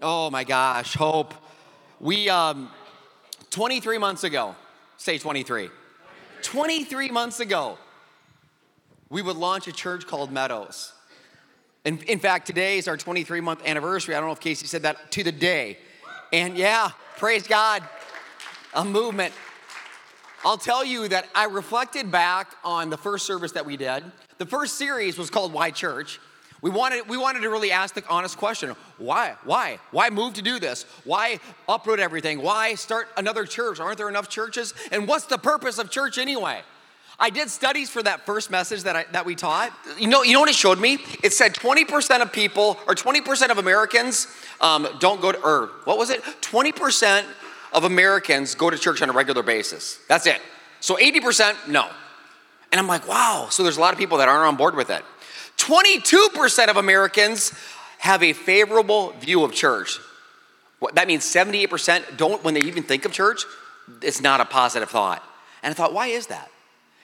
Oh my gosh, Hope. We, um, 23 months ago, say 23. 23 months ago, we would launch a church called Meadows. In, in fact, today is our 23 month anniversary. I don't know if Casey said that to the day. And yeah, praise God, a movement. I'll tell you that I reflected back on the first service that we did. The first series was called Why Church. We wanted, we wanted to really ask the honest question why? Why? Why move to do this? Why uproot everything? Why start another church? Aren't there enough churches? And what's the purpose of church anyway? I did studies for that first message that, I, that we taught. You know, you know what it showed me? It said 20% of people, or 20% of Americans um, don't go to, or what was it? 20% of Americans go to church on a regular basis. That's it. So 80%, no. And I'm like, wow, so there's a lot of people that aren't on board with it. 22% of Americans have a favorable view of church. That means 78% don't, when they even think of church, it's not a positive thought. And I thought, why is that?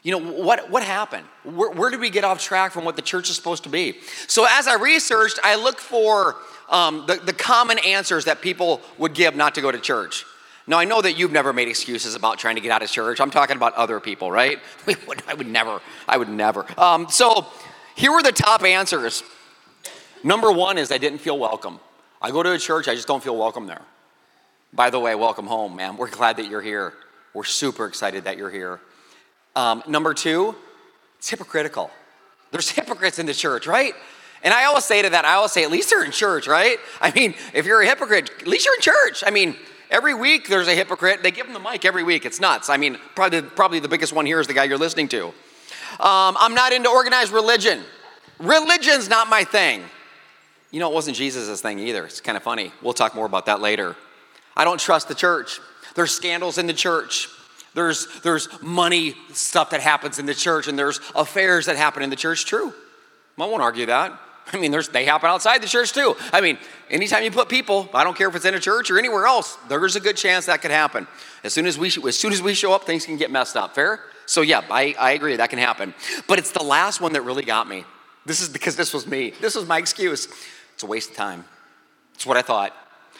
You know, what, what happened? Where, where did we get off track from what the church is supposed to be? So, as I researched, I looked for um, the, the common answers that people would give not to go to church. Now, I know that you've never made excuses about trying to get out of church. I'm talking about other people, right? I would never. I would never. Um, so, here were the top answers. Number one is I didn't feel welcome. I go to a church, I just don't feel welcome there. By the way, welcome home, man. We're glad that you're here. We're super excited that you're here. Um, number two, it's hypocritical. There's hypocrites in the church, right? And I always say to that, I always say, at least they're in church, right? I mean, if you're a hypocrite, at least you're in church. I mean, every week there's a hypocrite. They give them the mic every week. It's nuts. I mean, probably, probably the biggest one here is the guy you're listening to. Um, I'm not into organized religion. Religion's not my thing. You know, it wasn't Jesus' thing either. It's kind of funny. We'll talk more about that later. I don't trust the church. There's scandals in the church. There's, there's money stuff that happens in the church, and there's affairs that happen in the church. True. I won't argue that. I mean, they happen outside the church too. I mean, anytime you put people, I don't care if it's in a church or anywhere else, there's a good chance that could happen. As soon as we, as soon as we show up, things can get messed up. Fair? So yeah, I, I agree, that can happen. But it's the last one that really got me. This is because this was me. This was my excuse. It's a waste of time. It's what I thought.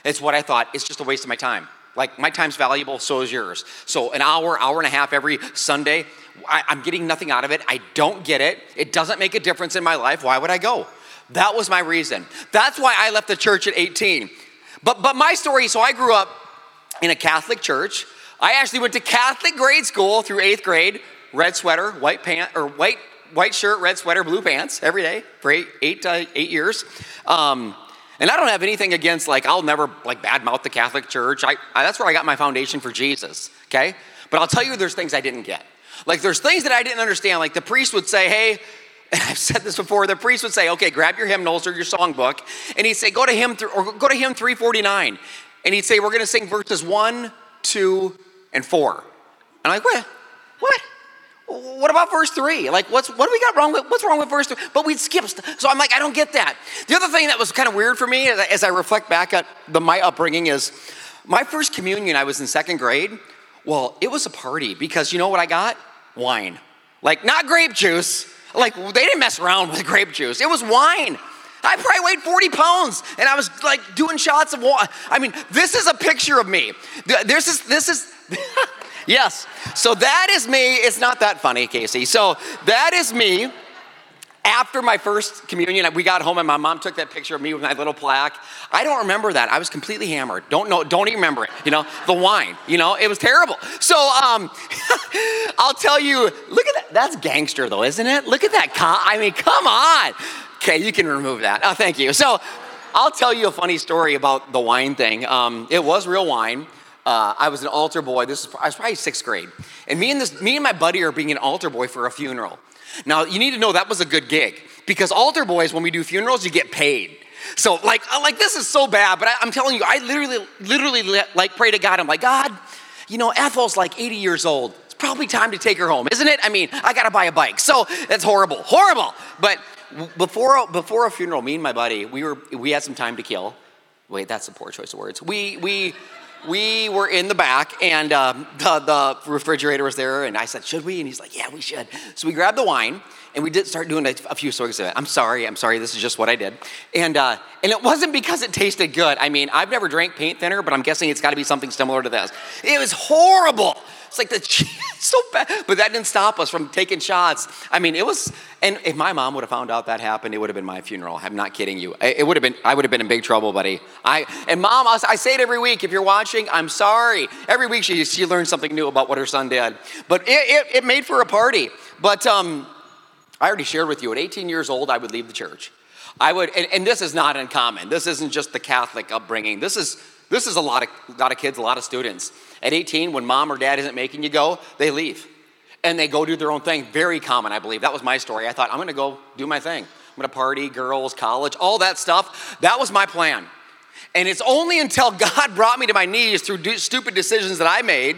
It's what I thought. It's just a waste of my time. Like my time's valuable, so is yours. So an hour, hour and a half every Sunday, I, I'm getting nothing out of it. I don't get it. It doesn't make a difference in my life. Why would I go? That was my reason. That's why I left the church at 18. But but my story, so I grew up in a Catholic church. I actually went to Catholic grade school through eighth grade, red sweater, white pant, or white white shirt, red sweater, blue pants every day for eight, eight, uh, eight years. Um, and I don't have anything against like I'll never like badmouth the Catholic Church. I, I, that's where I got my foundation for Jesus. Okay, but I'll tell you, there's things I didn't get. Like there's things that I didn't understand. Like the priest would say, "Hey," and I've said this before. The priest would say, "Okay, grab your hymnals or your songbook," and he'd say, "Go to hymn th- or go to hymn 349," and he'd say, "We're going to sing verses one, two, and four. And I'm like, what? What? What about verse three? Like, what's what do we got wrong with what's wrong with verse three? But we'd skipped. So I'm like, I don't get that. The other thing that was kind of weird for me, as I reflect back at the my upbringing, is my first communion. I was in second grade. Well, it was a party because you know what I got? Wine. Like not grape juice. Like they didn't mess around with grape juice. It was wine. I probably weighed 40 pounds and I was like doing shots of water. I mean, this is a picture of me. This is, this is, yes. So that is me. It's not that funny, Casey. So that is me. After my first communion, we got home and my mom took that picture of me with my little plaque. I don't remember that. I was completely hammered. Don't know, don't even remember it. You know, the wine, you know, it was terrible. So um, I'll tell you, look at that. That's gangster though, isn't it? Look at that. I mean, come on. Okay, you can remove that. Oh, thank you. So I'll tell you a funny story about the wine thing. Um, it was real wine. Uh, I was an altar boy. This is, I was probably sixth grade, and me and this, me and my buddy are being an altar boy for a funeral. Now you need to know that was a good gig because altar boys, when we do funerals, you get paid. So like, like this is so bad, but I, am telling you, I literally, literally like pray to God. I'm like, God, you know, Ethel's like 80 years old. It's probably time to take her home, isn't it? I mean, I gotta buy a bike. So that's horrible, horrible. But before, before a funeral, me and my buddy, we, were, we had some time to kill. Wait, that's a poor choice of words. We, we, we were in the back, and um, the, the refrigerator was there, and I said, "Should we?" And he's like, "Yeah, we should." So we grabbed the wine, and we did start doing a, a few swigs of it. I'm sorry, I'm sorry. This is just what I did, and uh, and it wasn't because it tasted good. I mean, I've never drank paint thinner, but I'm guessing it's got to be something similar to this. It was horrible. It's like the so bad, but that didn't stop us from taking shots. I mean, it was, and if my mom would have found out that happened, it would have been my funeral. I'm not kidding you. It would have been, I would have been in big trouble, buddy. I and mom, I say it every week. If you're watching, I'm sorry. Every week she she learns something new about what her son did, but it it, it made for a party. But um, I already shared with you. At 18 years old, I would leave the church. I would, and, and this is not uncommon. This isn't just the Catholic upbringing. This is this is a lot of, lot of kids, a lot of students. At 18, when mom or dad isn't making you go, they leave. And they go do their own thing. Very common, I believe. That was my story. I thought, I'm gonna go do my thing. I'm gonna party, girls, college, all that stuff. That was my plan. And it's only until God brought me to my knees through stupid decisions that I made,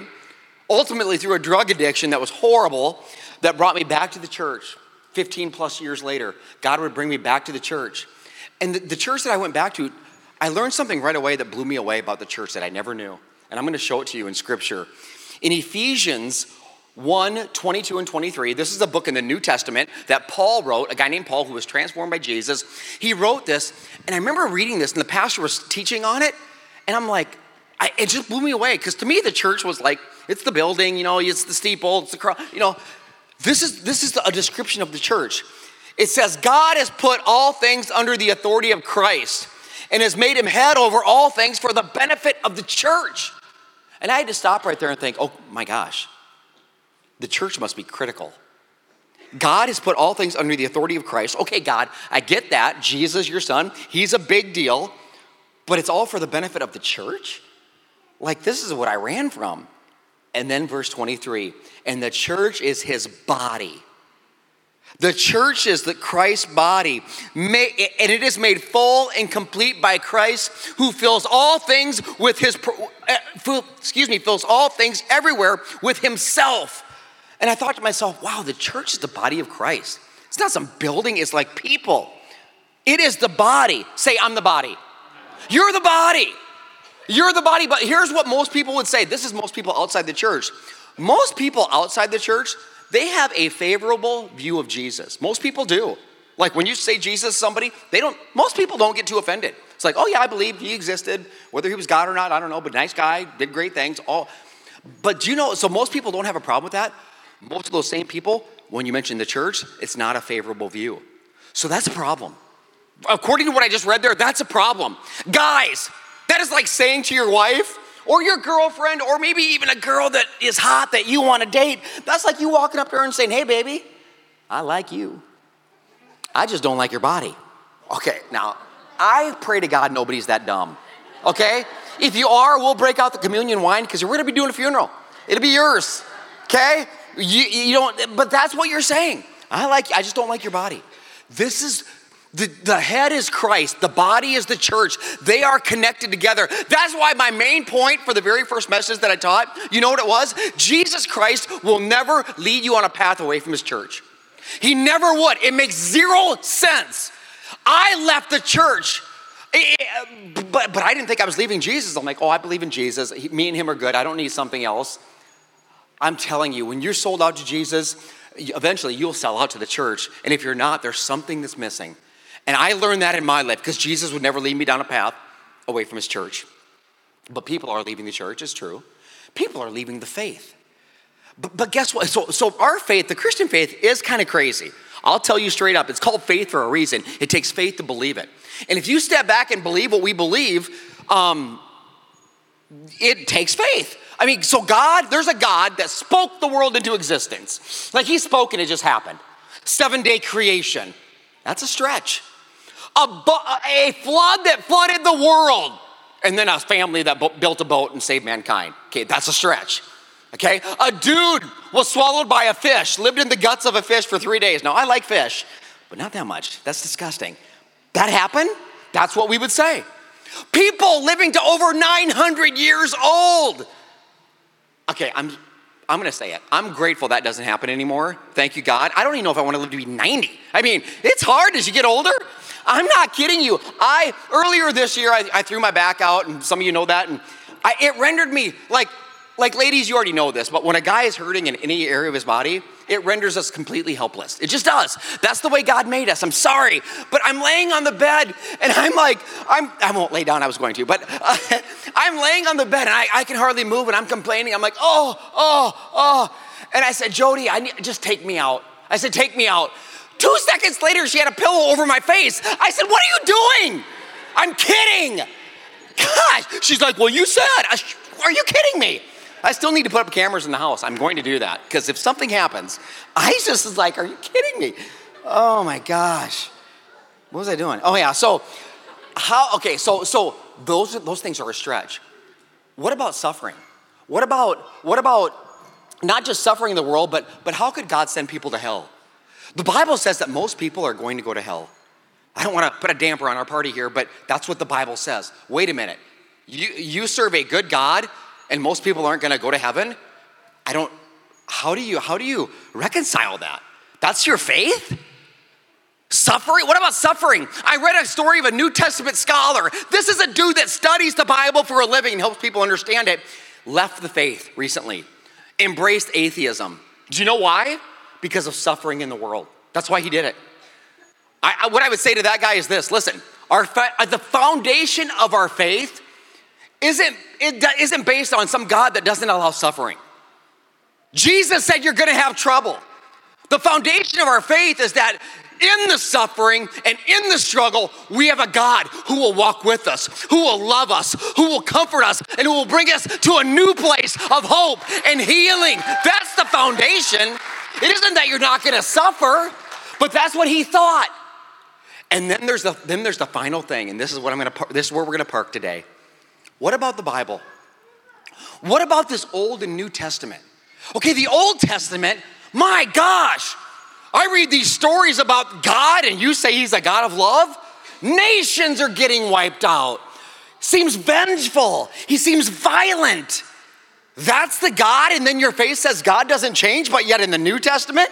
ultimately through a drug addiction that was horrible, that brought me back to the church 15 plus years later. God would bring me back to the church. And the, the church that I went back to, I learned something right away that blew me away about the church that I never knew. And I'm going to show it to you in scripture. In Ephesians 1 22 and 23, this is a book in the New Testament that Paul wrote, a guy named Paul who was transformed by Jesus. He wrote this, and I remember reading this, and the pastor was teaching on it, and I'm like, I, it just blew me away because to me the church was like it's the building, you know, it's the steeple, it's the cross, you know. This is this is a description of the church. It says God has put all things under the authority of Christ and has made him head over all things for the benefit of the church. And I had to stop right there and think, oh my gosh, the church must be critical. God has put all things under the authority of Christ. Okay, God, I get that. Jesus, your son, he's a big deal, but it's all for the benefit of the church? Like, this is what I ran from. And then verse 23 and the church is his body the church is the Christ's body, and it is made full and complete by Christ, who fills all things with his, eh, excuse me, fills all things everywhere with himself. And I thought to myself, wow, the church is the body of Christ. It's not some building, it's like people. It is the body. Say, I'm the body. You're the body. You're the body. But here's what most people would say this is most people outside the church. Most people outside the church, they have a favorable view of Jesus. Most people do. Like when you say Jesus somebody, they don't, most people don't get too offended. It's like, oh yeah, I believe he existed, whether he was God or not, I don't know, but nice guy, did great things, all. But do you know, so most people don't have a problem with that. Most of those same people, when you mention the church, it's not a favorable view. So that's a problem. According to what I just read there, that's a problem. Guys, that is like saying to your wife, or your girlfriend, or maybe even a girl that is hot that you want to date. That's like you walking up to her and saying, Hey, baby, I like you. I just don't like your body. Okay, now, I pray to God nobody's that dumb. Okay? If you are, we'll break out the communion wine because we're gonna be doing a funeral. It'll be yours. Okay? You, you don't, but that's what you're saying. I like, I just don't like your body. This is the, the head is Christ, the body is the church. They are connected together. That's why my main point for the very first message that I taught, you know what it was? Jesus Christ will never lead you on a path away from his church. He never would. It makes zero sense. I left the church eh, eh, but, but I didn't think I was leaving Jesus. I'm like, oh, I believe in Jesus. He, me and him are good. I don't need something else. I'm telling you, when you're sold out to Jesus, eventually you'll sell out to the church. And if you're not, there's something that's missing. And I learned that in my life because Jesus would never lead me down a path away from his church. But people are leaving the church, it's true. People are leaving the faith. But, but guess what? So, so our faith, the Christian faith, is kind of crazy. I'll tell you straight up, it's called faith for a reason. It takes faith to believe it. And if you step back and believe what we believe, um, it takes faith. I mean, so God, there's a God that spoke the world into existence. Like he spoke and it just happened. Seven day creation. That's a stretch a, a flood that flooded the world, and then a family that built a boat and saved mankind. Okay, that's a stretch. Okay, a dude was swallowed by a fish, lived in the guts of a fish for three days. Now, I like fish, but not that much. That's disgusting. That happened? That's what we would say. People living to over 900 years old. Okay, I'm, I'm gonna say it. I'm grateful that doesn't happen anymore. Thank you, God. I don't even know if I wanna live to be 90. I mean, it's hard as you get older. I'm not kidding you. I earlier this year I, I, threw my back out, and some of you know that, and I, it rendered me like, like ladies, you already know this, but when a guy is hurting in any area of his body, it renders us completely helpless. It just does. That's the way God made us. I'm sorry, but I'm laying on the bed and I'm like, I'm, I won't lay down, I was going to, but uh, I'm laying on the bed and I, I can hardly move and I'm complaining. I'm like, oh, oh, oh. And I said, Jody, I need, just take me out. I said, take me out. Two seconds later, she had a pillow over my face. I said, what are you doing? I'm kidding. Gosh. She's like, well, you said. Are you kidding me? I still need to put up cameras in the house. I'm going to do that because if something happens, ISIS is like, are you kidding me? Oh my gosh. What was I doing? Oh yeah. So how? Okay. So so those those things are a stretch. What about suffering? What about what about not just suffering in the world, but but how could God send people to hell? The Bible says that most people are going to go to hell. I don't want to put a damper on our party here, but that's what the Bible says. Wait a minute. You, you serve a good God and most people aren't going to go to heaven? I don't how do you how do you reconcile that? That's your faith? Suffering? What about suffering? I read a story of a new testament scholar. This is a dude that studies the bible for a living and helps people understand it. Left the faith recently embraced atheism. Do you know why? Because of suffering in the world. That's why he did it. I, I, what i would say to that guy is this listen our the foundation of our faith isn't, it isn't based on some God that doesn't allow suffering. Jesus said you're gonna have trouble. The foundation of our faith is that in the suffering and in the struggle, we have a God who will walk with us, who will love us, who will comfort us, and who will bring us to a new place of hope and healing. That's the foundation. It isn't that you're not gonna suffer, but that's what he thought. And then there's the then there's the final thing, and this is what I'm gonna this is where we're gonna park today. What about the Bible? What about this Old and New Testament? Okay, the Old Testament, my gosh, I read these stories about God and you say He's a God of love. Nations are getting wiped out. Seems vengeful, He seems violent. That's the God, and then your face says God doesn't change, but yet in the New Testament,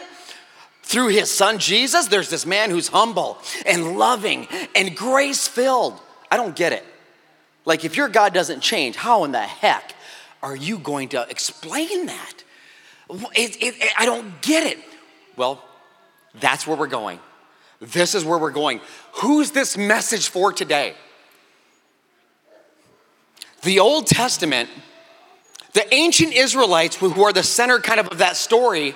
through his son Jesus, there's this man who's humble and loving and grace filled. I don't get it. Like, if your God doesn't change, how in the heck are you going to explain that? It, it, it, I don't get it. Well, that's where we're going. This is where we're going. Who's this message for today? The Old Testament, the ancient Israelites, who are the center kind of of that story,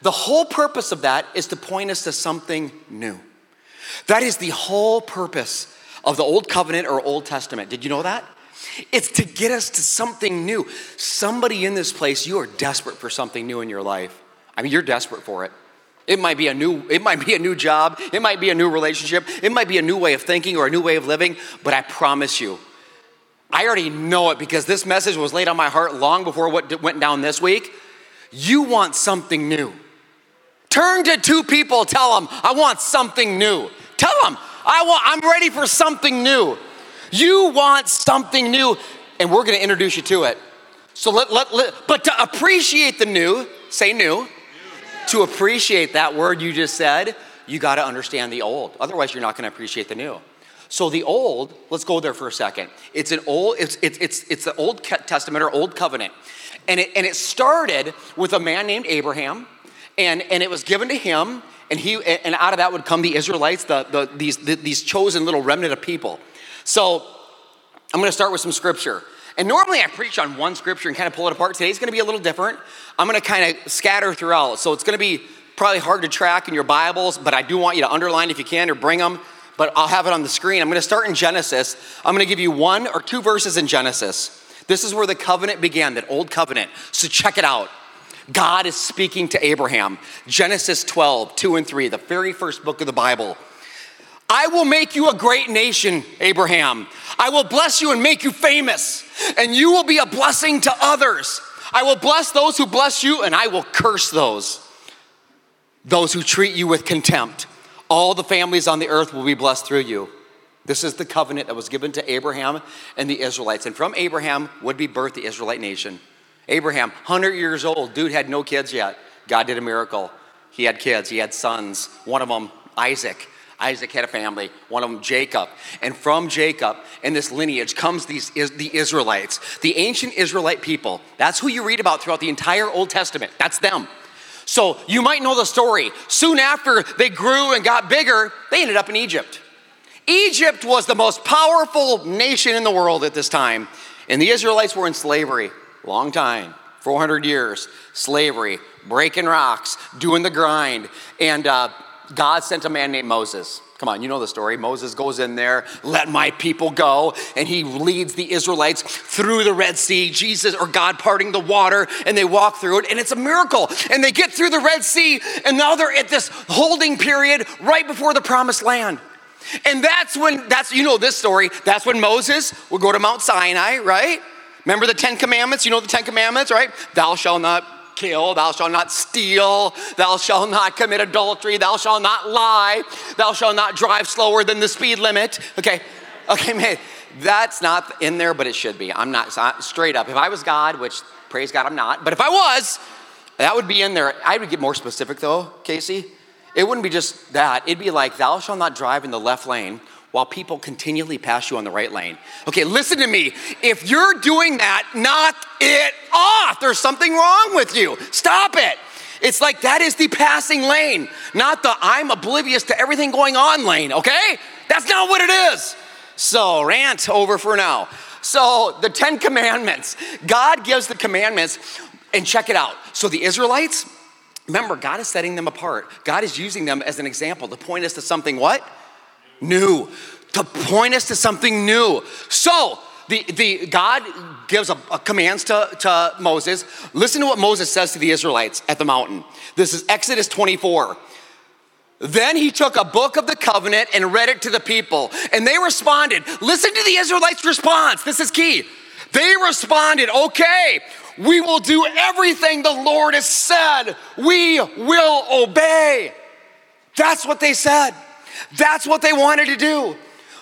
the whole purpose of that is to point us to something new. That is the whole purpose of the Old Covenant or Old Testament. Did you know that? It's to get us to something new. Somebody in this place, you are desperate for something new in your life. I mean, you're desperate for it. It might be a new it might be a new job, it might be a new relationship, it might be a new way of thinking or a new way of living, but I promise you I already know it because this message was laid on my heart long before what went down this week. You want something new. Turn to two people, tell them, I want something new. Tell them, I want, I'm ready for something new. You want something new, and we're gonna introduce you to it. So let, let, let but to appreciate the new, say new. To appreciate that word you just said, you gotta understand the old. Otherwise, you're not gonna appreciate the new. So the old, let's go there for a second. It's an old, it's it's it's it's the Old Testament or Old Covenant. And it and it started with a man named Abraham, and, and it was given to him, and he and out of that would come the Israelites, the, the, these, the, these chosen little remnant of people. So I'm going to start with some scripture. And normally I preach on one scripture and kind of pull it apart. Today's going to be a little different. I'm going to kind of scatter throughout. So it's going to be probably hard to track in your Bibles, but I do want you to underline if you can or bring them. But I'll have it on the screen. I'm going to start in Genesis. I'm going to give you one or two verses in Genesis. This is where the covenant began, that old covenant. So check it out. God is speaking to Abraham. Genesis 12, 2 and 3, the very first book of the Bible. I will make you a great nation, Abraham. I will bless you and make you famous, and you will be a blessing to others. I will bless those who bless you, and I will curse those, those who treat you with contempt. All the families on the earth will be blessed through you. This is the covenant that was given to Abraham and the Israelites. And from Abraham would be birthed the Israelite nation. Abraham, 100 years old, dude had no kids yet. God did a miracle. He had kids, he had sons. One of them, Isaac. Isaac had a family, one of them Jacob. And from Jacob in this lineage comes these is, the Israelites, the ancient Israelite people. That's who you read about throughout the entire Old Testament. That's them. So you might know the story. Soon after they grew and got bigger, they ended up in Egypt. Egypt was the most powerful nation in the world at this time, and the Israelites were in slavery. Long time, 400 years, slavery, breaking rocks, doing the grind. And uh, God sent a man named Moses. Come on, you know the story. Moses goes in there, let my people go, and he leads the Israelites through the Red Sea, Jesus or God parting the water, and they walk through it, and it's a miracle. And they get through the Red Sea, and now they're at this holding period right before the promised land. And that's when, that's, you know this story, that's when Moses will go to Mount Sinai, right? Remember the Ten Commandments? You know the Ten Commandments, right? Thou shalt not kill, thou shalt not steal, thou shalt not commit adultery, thou shalt not lie, thou shalt not drive slower than the speed limit. Okay, okay, man, that's not in there, but it should be. I'm not straight up. If I was God, which praise God I'm not, but if I was, that would be in there. I would get more specific though, Casey. It wouldn't be just that. It'd be like, Thou shalt not drive in the left lane while people continually pass you on the right lane. Okay, listen to me. If you're doing that, knock it off. There's something wrong with you. Stop it. It's like that is the passing lane, not the I'm oblivious to everything going on lane, okay? That's not what it is. So, rant over for now. So, the 10 commandments. God gives the commandments, and check it out. So, the Israelites, Remember, God is setting them apart. God is using them as an example to point us to something what? New. To point us to something new. So, the, the God gives a, a commands to, to Moses. Listen to what Moses says to the Israelites at the mountain. This is Exodus 24. Then he took a book of the covenant and read it to the people. And they responded. Listen to the Israelites' response. This is key. They responded, okay, we will do everything the Lord has said. We will obey. That's what they said. That's what they wanted to do.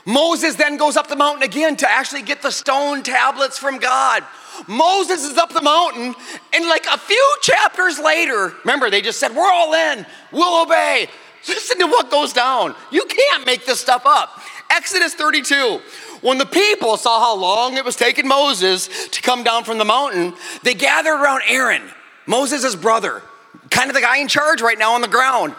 Moses then goes up the mountain again to actually get the stone tablets from God. Moses is up the mountain, and like a few chapters later, remember, they just said, We're all in, we'll obey. Listen to what goes down. You can't make this stuff up. Exodus 32. When the people saw how long it was taking Moses to come down from the mountain, they gathered around Aaron, Moses' brother, kind of the guy in charge right now on the ground.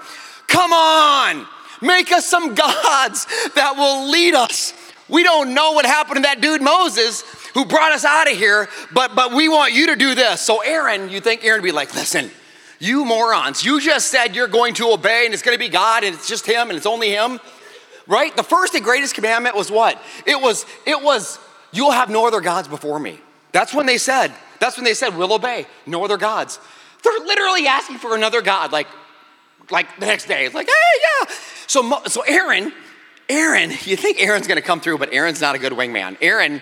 Come on, make us some gods that will lead us. We don't know what happened to that dude Moses who brought us out of here, but, but we want you to do this. So, Aaron, you think Aaron would be like, listen, you morons, you just said you're going to obey and it's going to be God and it's just him and it's only him right? The first and greatest commandment was what? It was, it was, you'll have no other gods before me. That's when they said, that's when they said, we'll obey, no other gods. They're literally asking for another God, like, like the next day. It's like, hey, yeah. So, so Aaron, Aaron, you think Aaron's gonna come through, but Aaron's not a good wingman. Aaron,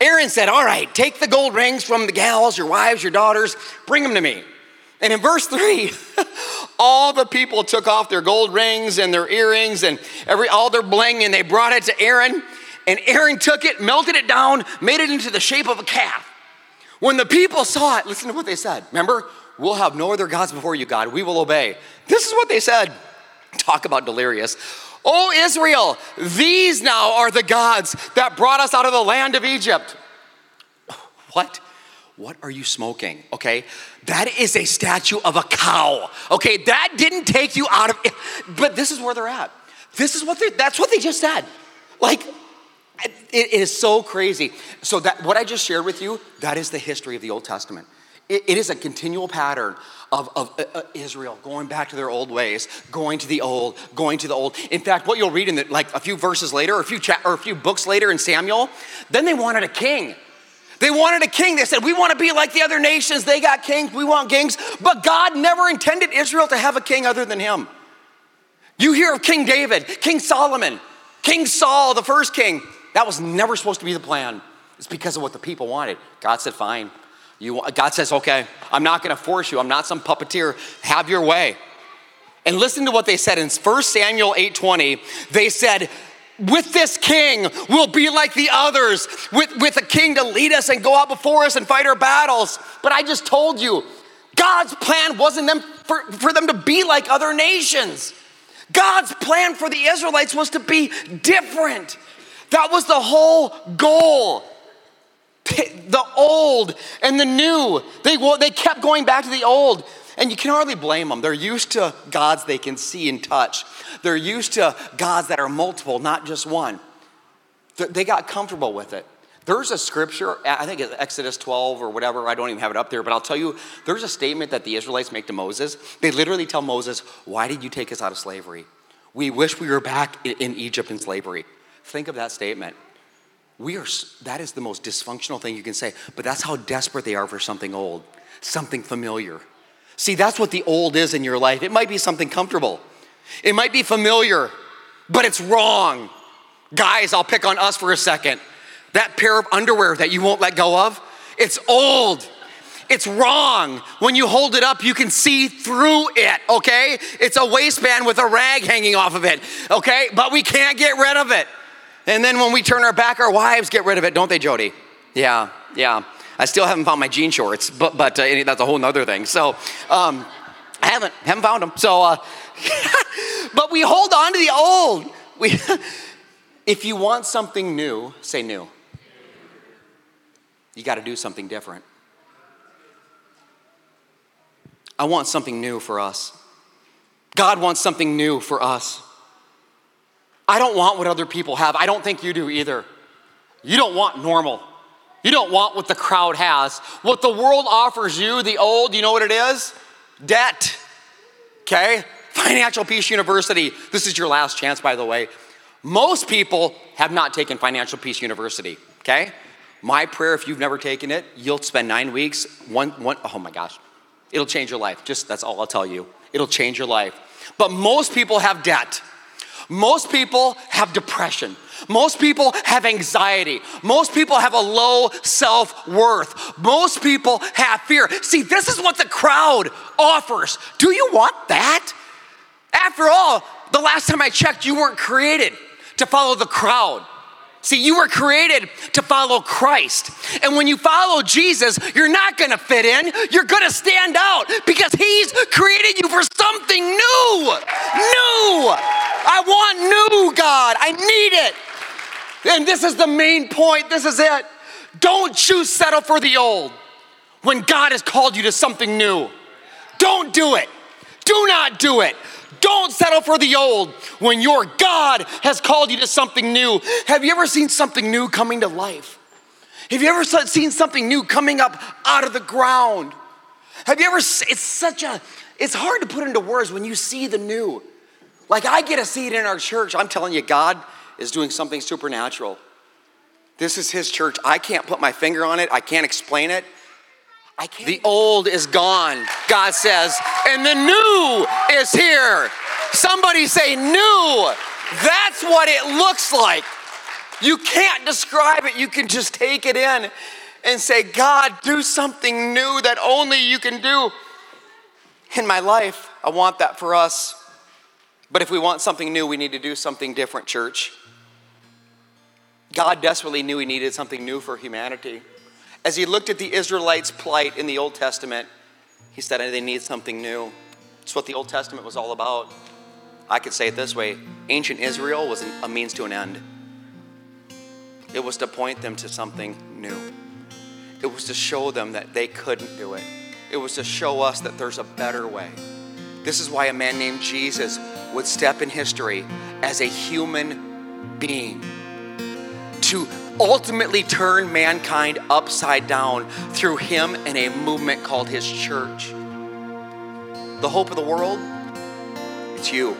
Aaron said, all right, take the gold rings from the gals, your wives, your daughters, bring them to me. And in verse three, all the people took off their gold rings and their earrings and every all their bling and they brought it to Aaron. And Aaron took it, melted it down, made it into the shape of a calf. When the people saw it, listen to what they said. Remember, we'll have no other gods before you, God. We will obey. This is what they said. Talk about delirious. Oh, Israel, these now are the gods that brought us out of the land of Egypt. What? What are you smoking? Okay, that is a statue of a cow. Okay, that didn't take you out of it, but this is where they're at. This is what they that's what they just said. Like, it, is so crazy. So, that what I just shared with you, that is the history of the Old Testament. It, it is a continual pattern of, of uh, uh, Israel going back to their old ways, going to the old, going to the old. In fact, what you'll read in the, like a few verses later, or a few cha- or a few books later in Samuel, then they wanted a king. They wanted a king. They said, We want to be like the other nations. They got kings. We want kings. But God never intended Israel to have a king other than him. You hear of King David, King Solomon, King Saul, the first king. That was never supposed to be the plan. It's because of what the people wanted. God said, Fine. You, God says, Okay, I'm not going to force you. I'm not some puppeteer. Have your way. And listen to what they said in 1 Samuel 8:20. They said, with this king, we'll be like the others, with, with a king to lead us and go out before us and fight our battles. But I just told you, God's plan wasn't them for, for them to be like other nations. God's plan for the Israelites was to be different. That was the whole goal. The old and the new. They, they kept going back to the old. And you can hardly blame them. They're used to gods they can see and touch. They're used to gods that are multiple, not just one. They got comfortable with it. There's a scripture, I think it's Exodus 12 or whatever, I don't even have it up there, but I'll tell you, there's a statement that the Israelites make to Moses. They literally tell Moses, Why did you take us out of slavery? We wish we were back in Egypt in slavery. Think of that statement. We are, that is the most dysfunctional thing you can say, but that's how desperate they are for something old, something familiar. See, that's what the old is in your life. It might be something comfortable, it might be familiar, but it's wrong. Guys, I'll pick on us for a second. That pair of underwear that you won't let go of, it's old. It's wrong. When you hold it up, you can see through it, okay? It's a waistband with a rag hanging off of it, okay? But we can't get rid of it. And then when we turn our back, our wives get rid of it, don't they, Jody? Yeah, yeah. I still haven't found my jean shorts, but, but uh, that's a whole nother thing. So um, I haven't, haven't found them. So, uh, but we hold on to the old. We, if you want something new, say new. You got to do something different. I want something new for us. God wants something new for us. I don't want what other people have. I don't think you do either. You don't want normal. You don't want what the crowd has. What the world offers you, the old, you know what it is? Debt. Okay? Financial Peace University. This is your last chance, by the way. Most people have not taken Financial Peace University. Okay? My prayer, if you've never taken it, you'll spend nine weeks, one, one, oh my gosh, it'll change your life. Just that's all I'll tell you. It'll change your life. But most people have debt. Most people have depression. Most people have anxiety. Most people have a low self worth. Most people have fear. See, this is what the crowd offers. Do you want that? After all, the last time I checked, you weren't created to follow the crowd. See, you were created to follow Christ. And when you follow Jesus, you're not gonna fit in, you're gonna stand out because He's created you for something new. New. I want new, God. I need it. And this is the main point. This is it. Don't choose settle for the old when God has called you to something new. Don't do it. Do not do it. Don't settle for the old when your God has called you to something new. Have you ever seen something new coming to life? Have you ever seen something new coming up out of the ground? Have you ever, it's such a, it's hard to put into words when you see the new. Like I get to see it in our church. I'm telling you, God is doing something supernatural. This is His church. I can't put my finger on it, I can't explain it. The old is gone, God says, and the new is here. Somebody say, new. That's what it looks like. You can't describe it, you can just take it in and say, God, do something new that only you can do in my life. I want that for us. But if we want something new, we need to do something different, church. God desperately knew he needed something new for humanity. As he looked at the Israelites' plight in the Old Testament, he said, they need something new. It's what the Old Testament was all about. I could say it this way ancient Israel was a means to an end. It was to point them to something new. It was to show them that they couldn't do it. It was to show us that there's a better way. This is why a man named Jesus would step in history as a human being to ultimately turn mankind upside down through him and a movement called his church. The hope of the world, it's you.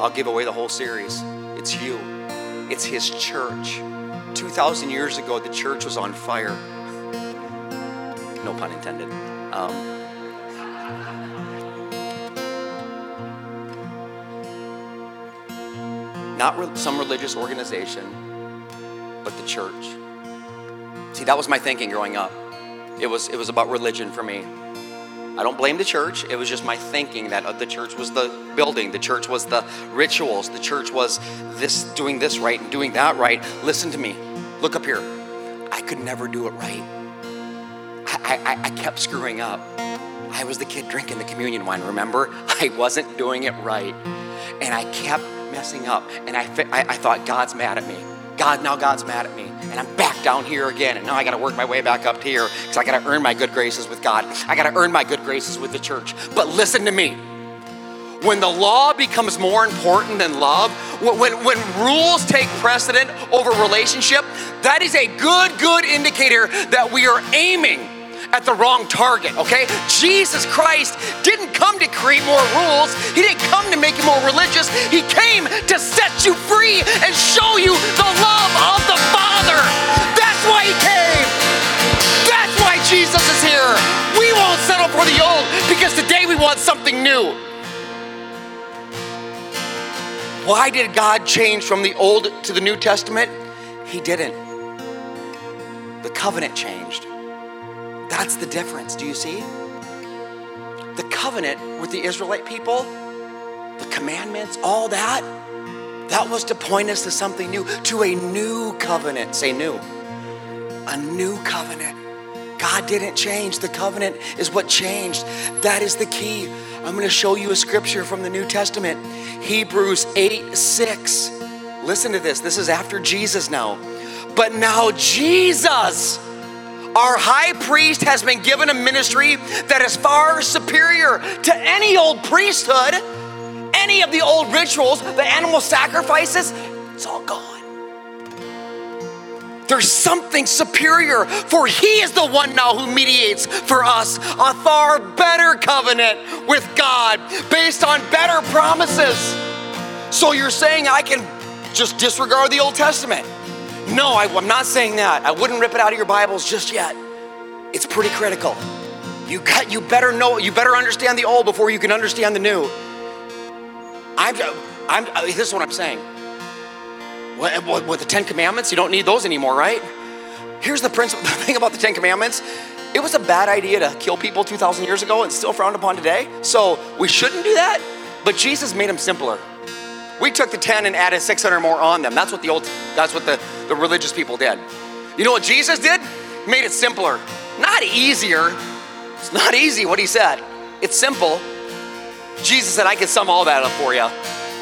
I'll give away the whole series. It's you, it's his church. 2,000 years ago, the church was on fire. No pun intended. Um, not re- some religious organization, but the church. See, that was my thinking growing up. It was, it was about religion for me. I don't blame the church. It was just my thinking that uh, the church was the building, the church was the rituals, the church was this doing this right and doing that right. Listen to me. Look up here. I could never do it right. I, I, I kept screwing up. I was the kid drinking the communion wine, remember? I wasn't doing it right. And I kept messing up. And I, I, I thought, God's mad at me. God, now God's mad at me. And I'm back down here again. And now I got to work my way back up here because I got to earn my good graces with God. I got to earn my good graces with the church. But listen to me. When the law becomes more important than love, when, when rules take precedent over relationship, that is a good, good indicator that we are aiming at the wrong target, okay? Jesus Christ didn't come to create more rules. He didn't come to make you more religious. He came to set you free and show you the love of the Father. That's why he came. That's why Jesus is here. We won't settle for the old because today we want something new. Why did God change from the Old to the New Testament? He didn't. The covenant changed. That's the difference. Do you see? The covenant with the Israelite people, the commandments, all that, that was to point us to something new, to a new covenant. Say new. A new covenant. God didn't change. The covenant is what changed. That is the key. I'm going to show you a scripture from the New Testament Hebrews 8 6. Listen to this. This is after Jesus now. But now Jesus our high priest has been given a ministry that is far superior to any old priesthood, any of the old rituals, the animal sacrifices. It's all gone. There's something superior, for He is the one now who mediates for us a far better covenant with God based on better promises. So you're saying I can just disregard the Old Testament? No, I, am not saying that. I wouldn't rip it out of your Bibles just yet. It's pretty critical. You got, you better know, you better understand the old before you can understand the new. I'm, I'm, this is what I'm saying. With, with the Ten Commandments, you don't need those anymore, right? Here's the principle, the thing about the Ten Commandments. It was a bad idea to kill people 2,000 years ago and still frowned upon today. So we shouldn't do that, but Jesus made them simpler. We took the 10 and added 600 more on them. That's what the old, that's what the, the religious people did. You know what Jesus did? Made it simpler. Not easier. It's not easy what he said. It's simple. Jesus said, I can sum all that up for you.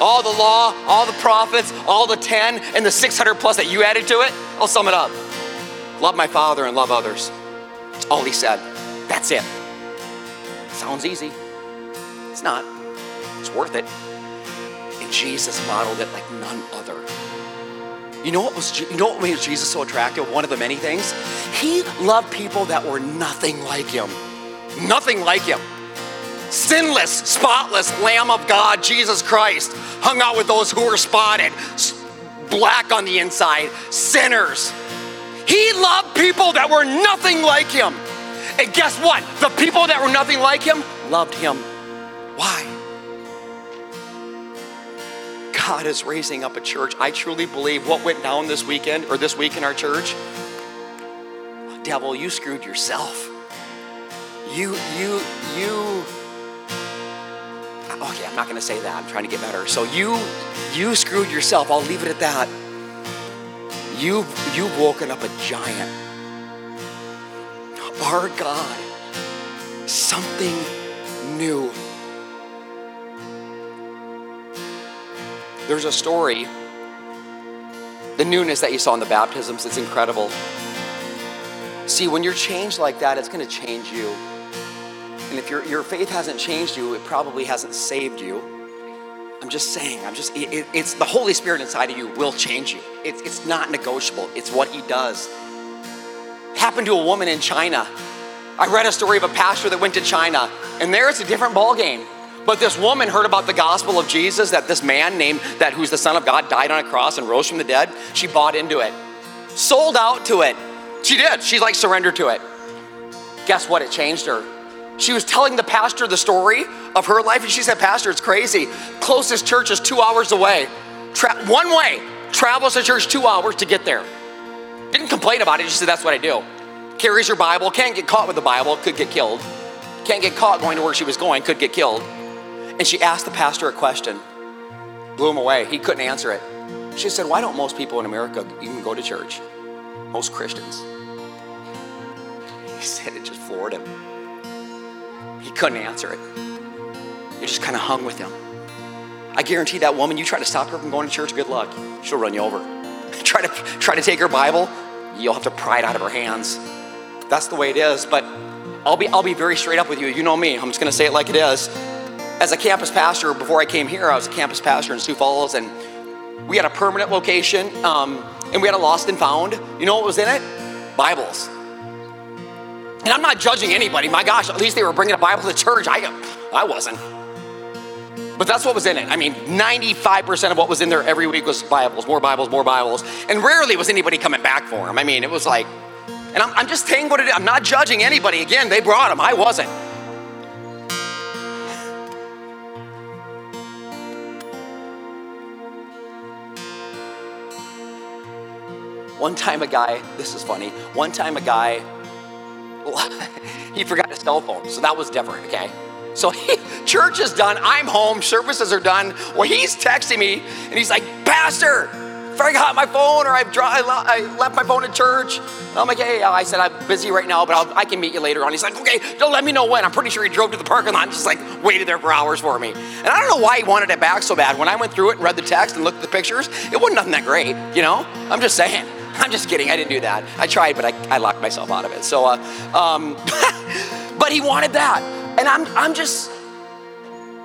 All the law, all the prophets, all the 10, and the 600 plus that you added to it, I'll sum it up. Love my Father and love others. That's all he said. That's it. Sounds easy. It's not. It's worth it. Jesus modeled it like none other. You know what was you know what made Jesus so attractive? One of the many things. He loved people that were nothing like him. Nothing like him. Sinless, spotless Lamb of God, Jesus Christ, hung out with those who were spotted, black on the inside, sinners. He loved people that were nothing like him. And guess what? The people that were nothing like him loved him. Why? God is raising up a church. I truly believe what went down this weekend or this week in our church, devil, you screwed yourself. You, you, you. Okay, I'm not going to say that. I'm trying to get better. So you, you screwed yourself. I'll leave it at that. You've, you've woken up a giant. Our God, something new. There's a story, the newness that you saw in the baptisms, it's incredible. See, when you're changed like that, it's going to change you. And if your, your faith hasn't changed you, it probably hasn't saved you. I'm just saying, I'm just, it, it's the Holy Spirit inside of you will change you. It, it's not negotiable, it's what He does. It happened to a woman in China. I read a story of a pastor that went to China, and there it's a different ballgame. But this woman heard about the gospel of Jesus that this man named that who's the son of God died on a cross and rose from the dead. She bought into it. Sold out to it. She did. She like surrendered to it. Guess what? It changed her. She was telling the pastor the story of her life and she said, "Pastor, it's crazy. Closest church is 2 hours away. Tra- one way. Travels to church 2 hours to get there." Didn't complain about it. She said, "That's what I do." Carries her Bible, can't get caught with the Bible, could get killed. Can't get caught going to where she was going, could get killed. And she asked the pastor a question, blew him away. He couldn't answer it. She said, Why don't most people in America even go to church? Most Christians. He said it just floored him. He couldn't answer it. You just kind of hung with him. I guarantee that woman, you try to stop her from going to church, good luck. She'll run you over. try to try to take her Bible, you'll have to pry it out of her hands. That's the way it is. But I'll be I'll be very straight up with you. You know me. I'm just gonna say it like it is. As a campus pastor, before I came here, I was a campus pastor in Sioux Falls, and we had a permanent location, um, and we had a lost and found. You know what was in it? Bibles. And I'm not judging anybody. My gosh, at least they were bringing a Bible to church. I, I wasn't. But that's what was in it. I mean, 95% of what was in there every week was Bibles, more Bibles, more Bibles. And rarely was anybody coming back for them. I mean, it was like, and I'm, I'm just saying what it is. I'm not judging anybody. Again, they brought them, I wasn't. One time a guy, this is funny, one time a guy, he forgot his cell phone, so that was different, okay? So he, church is done. I'm home. Services are done. Well, he's texting me and he's like, Pastor, forgot my phone or I've I left my phone at church. And I'm like, hey, uh, I said, I'm busy right now, but I'll, i can meet you later on. He's like, okay, don't let me know when. I'm pretty sure he drove to the parking lot and just like waited there for hours for me. And I don't know why he wanted it back so bad. When I went through it and read the text and looked at the pictures, it wasn't nothing that great, you know? I'm just saying. I'm just kidding. I didn't do that. I tried, but I, I locked myself out of it. So, uh, um, but he wanted that. And I'm, I'm just,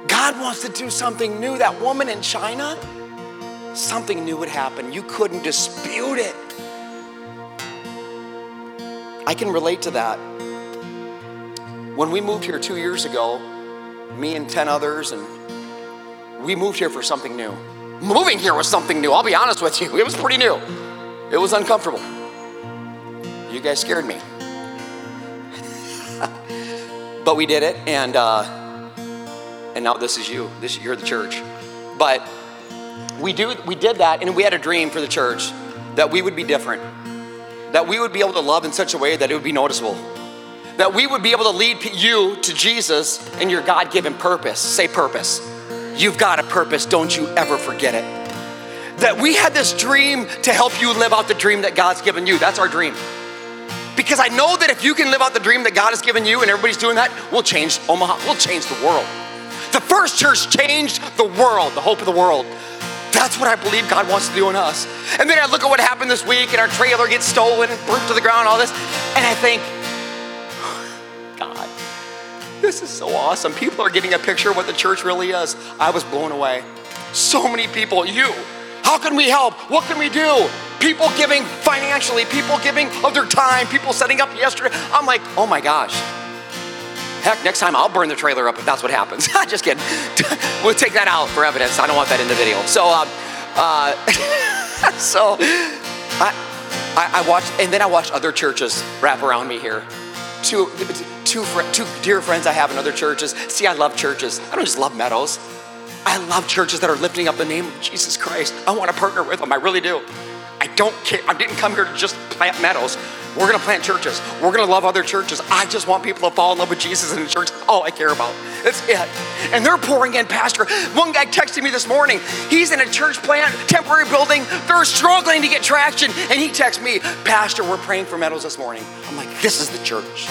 God wants to do something new. That woman in China, something new would happen. You couldn't dispute it. I can relate to that. When we moved here two years ago, me and 10 others, and we moved here for something new. Moving here was something new, I'll be honest with you. It was pretty new, it was uncomfortable. You guys scared me. But we did it, and uh, and now this is you. This you're the church. But we do we did that, and we had a dream for the church that we would be different, that we would be able to love in such a way that it would be noticeable, that we would be able to lead you to Jesus and your God-given purpose. Say purpose. You've got a purpose. Don't you ever forget it. That we had this dream to help you live out the dream that God's given you. That's our dream. Because I know that if you can live out the dream that God has given you and everybody's doing that, we'll change Omaha, we'll change the world. The first church changed the world, the hope of the world. That's what I believe God wants to do in us. And then I look at what happened this week and our trailer gets stolen and burnt to the ground, all this, and I think, God, this is so awesome. People are getting a picture of what the church really is. I was blown away. So many people, you, how can we help? What can we do? people giving financially, people giving of their time, people setting up yesterday. I'm like, oh my gosh. Heck, next time I'll burn the trailer up if that's what happens. Just kidding. we'll take that out for evidence. I don't want that in the video. So, uh, uh, so I, I, I watched, and then I watched other churches wrap around me here. Two, two, two dear friends I have in other churches. See, I love churches. I don't just love Meadows. I love churches that are lifting up the name of Jesus Christ. I want to partner with them. I really do. I don't care. I didn't come here to just plant meadows. We're going to plant churches. We're going to love other churches. I just want people to fall in love with Jesus in the church. All I care about. That's it. And they're pouring in, Pastor. One guy texted me this morning. He's in a church plant, temporary building. They're struggling to get traction. And he texts me, Pastor, we're praying for meadows this morning. I'm like, this is the church.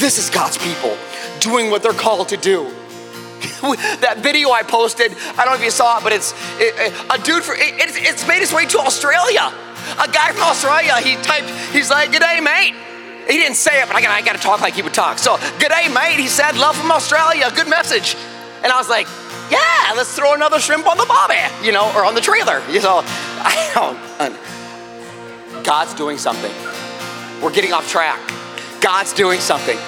This is God's people doing what they're called to do. that video I posted, I don't know if you saw it, but it's it, it, a dude for it, it's, made its way to Australia. A guy from Australia, he typed, he's like, "Good day, mate." He didn't say it, but I got I got to talk like he would talk. So, "Good day, mate." He said, "Love from Australia." Good message. And I was like, "Yeah, let's throw another shrimp on the bobby, you know, or on the trailer." You know, I don't. God's doing something. We're getting off track. God's doing something.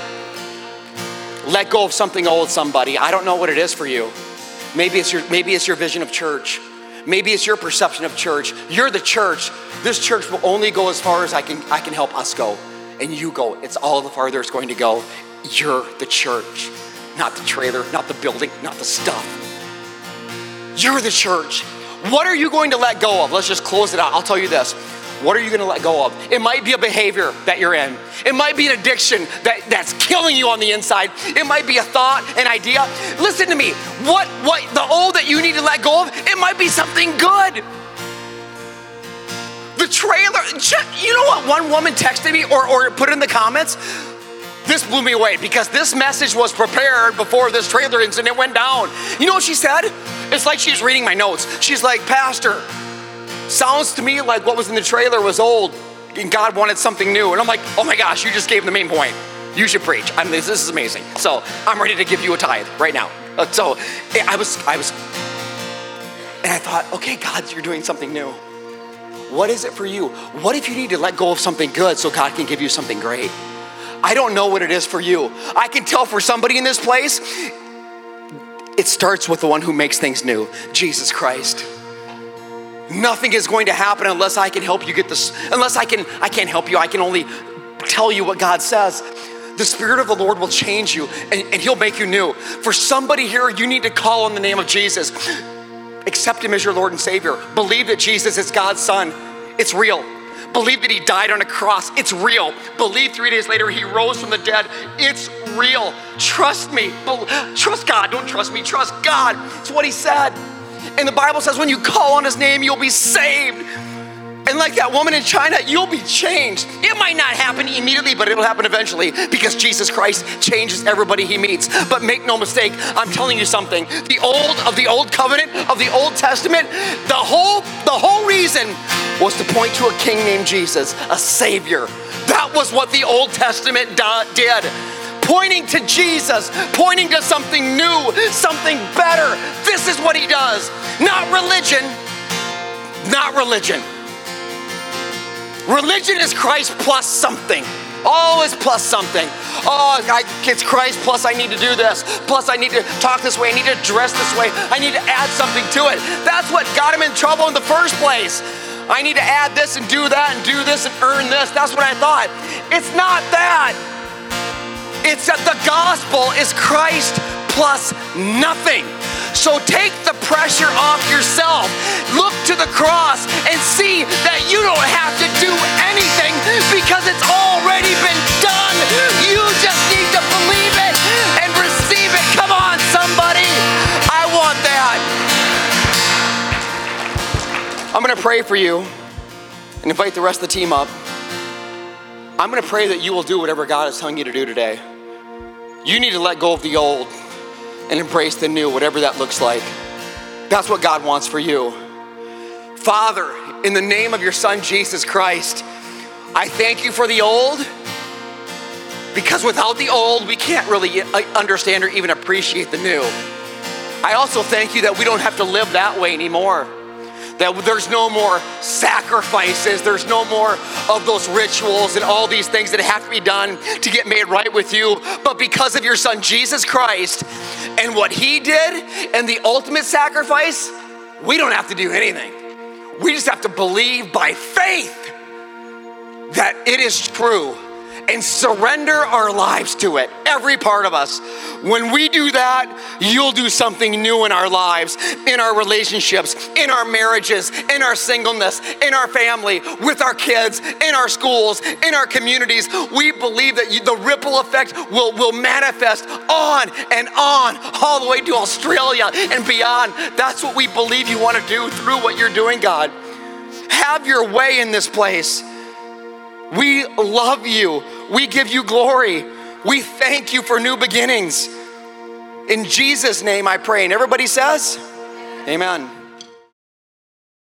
Let go of something old, somebody. I don't know what it is for you. Maybe it's your, maybe it's your vision of church. Maybe it's your perception of church. You're the church. This church will only go as far as I can, I can help us go. And you go. It's all the farther it's going to go. You're the church, not the trailer, not the building, not the stuff. You're the church. What are you going to let go of? Let's just close it out. I'll tell you this what are you going to let go of? It might be a behavior that you're in. It might be an addiction that, that's killing you on the inside. It might be a thought, an idea. Listen to me. What what the old that you need to let go of, it might be something good. The trailer, you know what one woman texted me or, or put in the comments? this blew me away because this message was prepared before this trailer incident went down. You know what she said? It's like she's reading my notes. She's like, Pastor, sounds to me like what was in the trailer was old and God wanted something new. And I'm like, oh my gosh, you just gave the main point. You should preach. I mean, this, this is amazing. So I'm ready to give you a tithe right now. Uh, so I was, I was, and I thought, okay, God, you're doing something new. What is it for you? What if you need to let go of something good so God can give you something great? I don't know what it is for you. I can tell for somebody in this place, it starts with the one who makes things new Jesus Christ. Nothing is going to happen unless I can help you get this, unless I can, I can't help you. I can only tell you what God says. The Spirit of the Lord will change you and, and He'll make you new. For somebody here, you need to call on the name of Jesus. Accept Him as your Lord and Savior. Believe that Jesus is God's Son. It's real. Believe that He died on a cross. It's real. Believe three days later He rose from the dead. It's real. Trust me. Trust God. Don't trust me. Trust God. It's what He said. And the Bible says when you call on his name, you'll be saved. And like that woman in China, you'll be changed. It might not happen immediately, but it'll happen eventually because Jesus Christ changes everybody he meets. But make no mistake, I'm telling you something. The old of the old covenant, of the Old Testament, the whole the whole reason was to point to a king named Jesus, a savior. That was what the Old Testament did pointing to Jesus, pointing to something new, something better. This is what he does. Not religion, not religion. Religion is Christ plus something. Always plus something. Oh, I, it's Christ plus I need to do this. Plus I need to talk this way. I need to dress this way. I need to add something to it. That's what got him in trouble in the first place. I need to add this and do that and do this and earn this. That's what I thought. It's not that. It's that the gospel is Christ plus nothing. So take the pressure off yourself. Look to the cross and see that you don't have to do anything because it's already been done. You just need to believe it and receive it. Come on, somebody. I want that. I'm going to pray for you and invite the rest of the team up. I'm going to pray that you will do whatever God is telling you to do today. You need to let go of the old and embrace the new, whatever that looks like. That's what God wants for you. Father, in the name of your Son, Jesus Christ, I thank you for the old because without the old, we can't really uh, understand or even appreciate the new. I also thank you that we don't have to live that way anymore that there's no more sacrifices, there's no more of those rituals and all these things that have to be done to get made right with you. But because of your son Jesus Christ and what he did and the ultimate sacrifice, we don't have to do anything. We just have to believe by faith that it is true and surrender our lives to it, every part of us. When we do that, you'll do something new in our lives, in our relationships, in our marriages, in our singleness, in our family, with our kids, in our schools, in our communities. We believe that the ripple effect will, will manifest on and on, all the way to Australia and beyond. That's what we believe you want to do through what you're doing, God. Have your way in this place. We love you. We give you glory. We thank you for new beginnings. In Jesus' name I pray. And everybody says, Amen.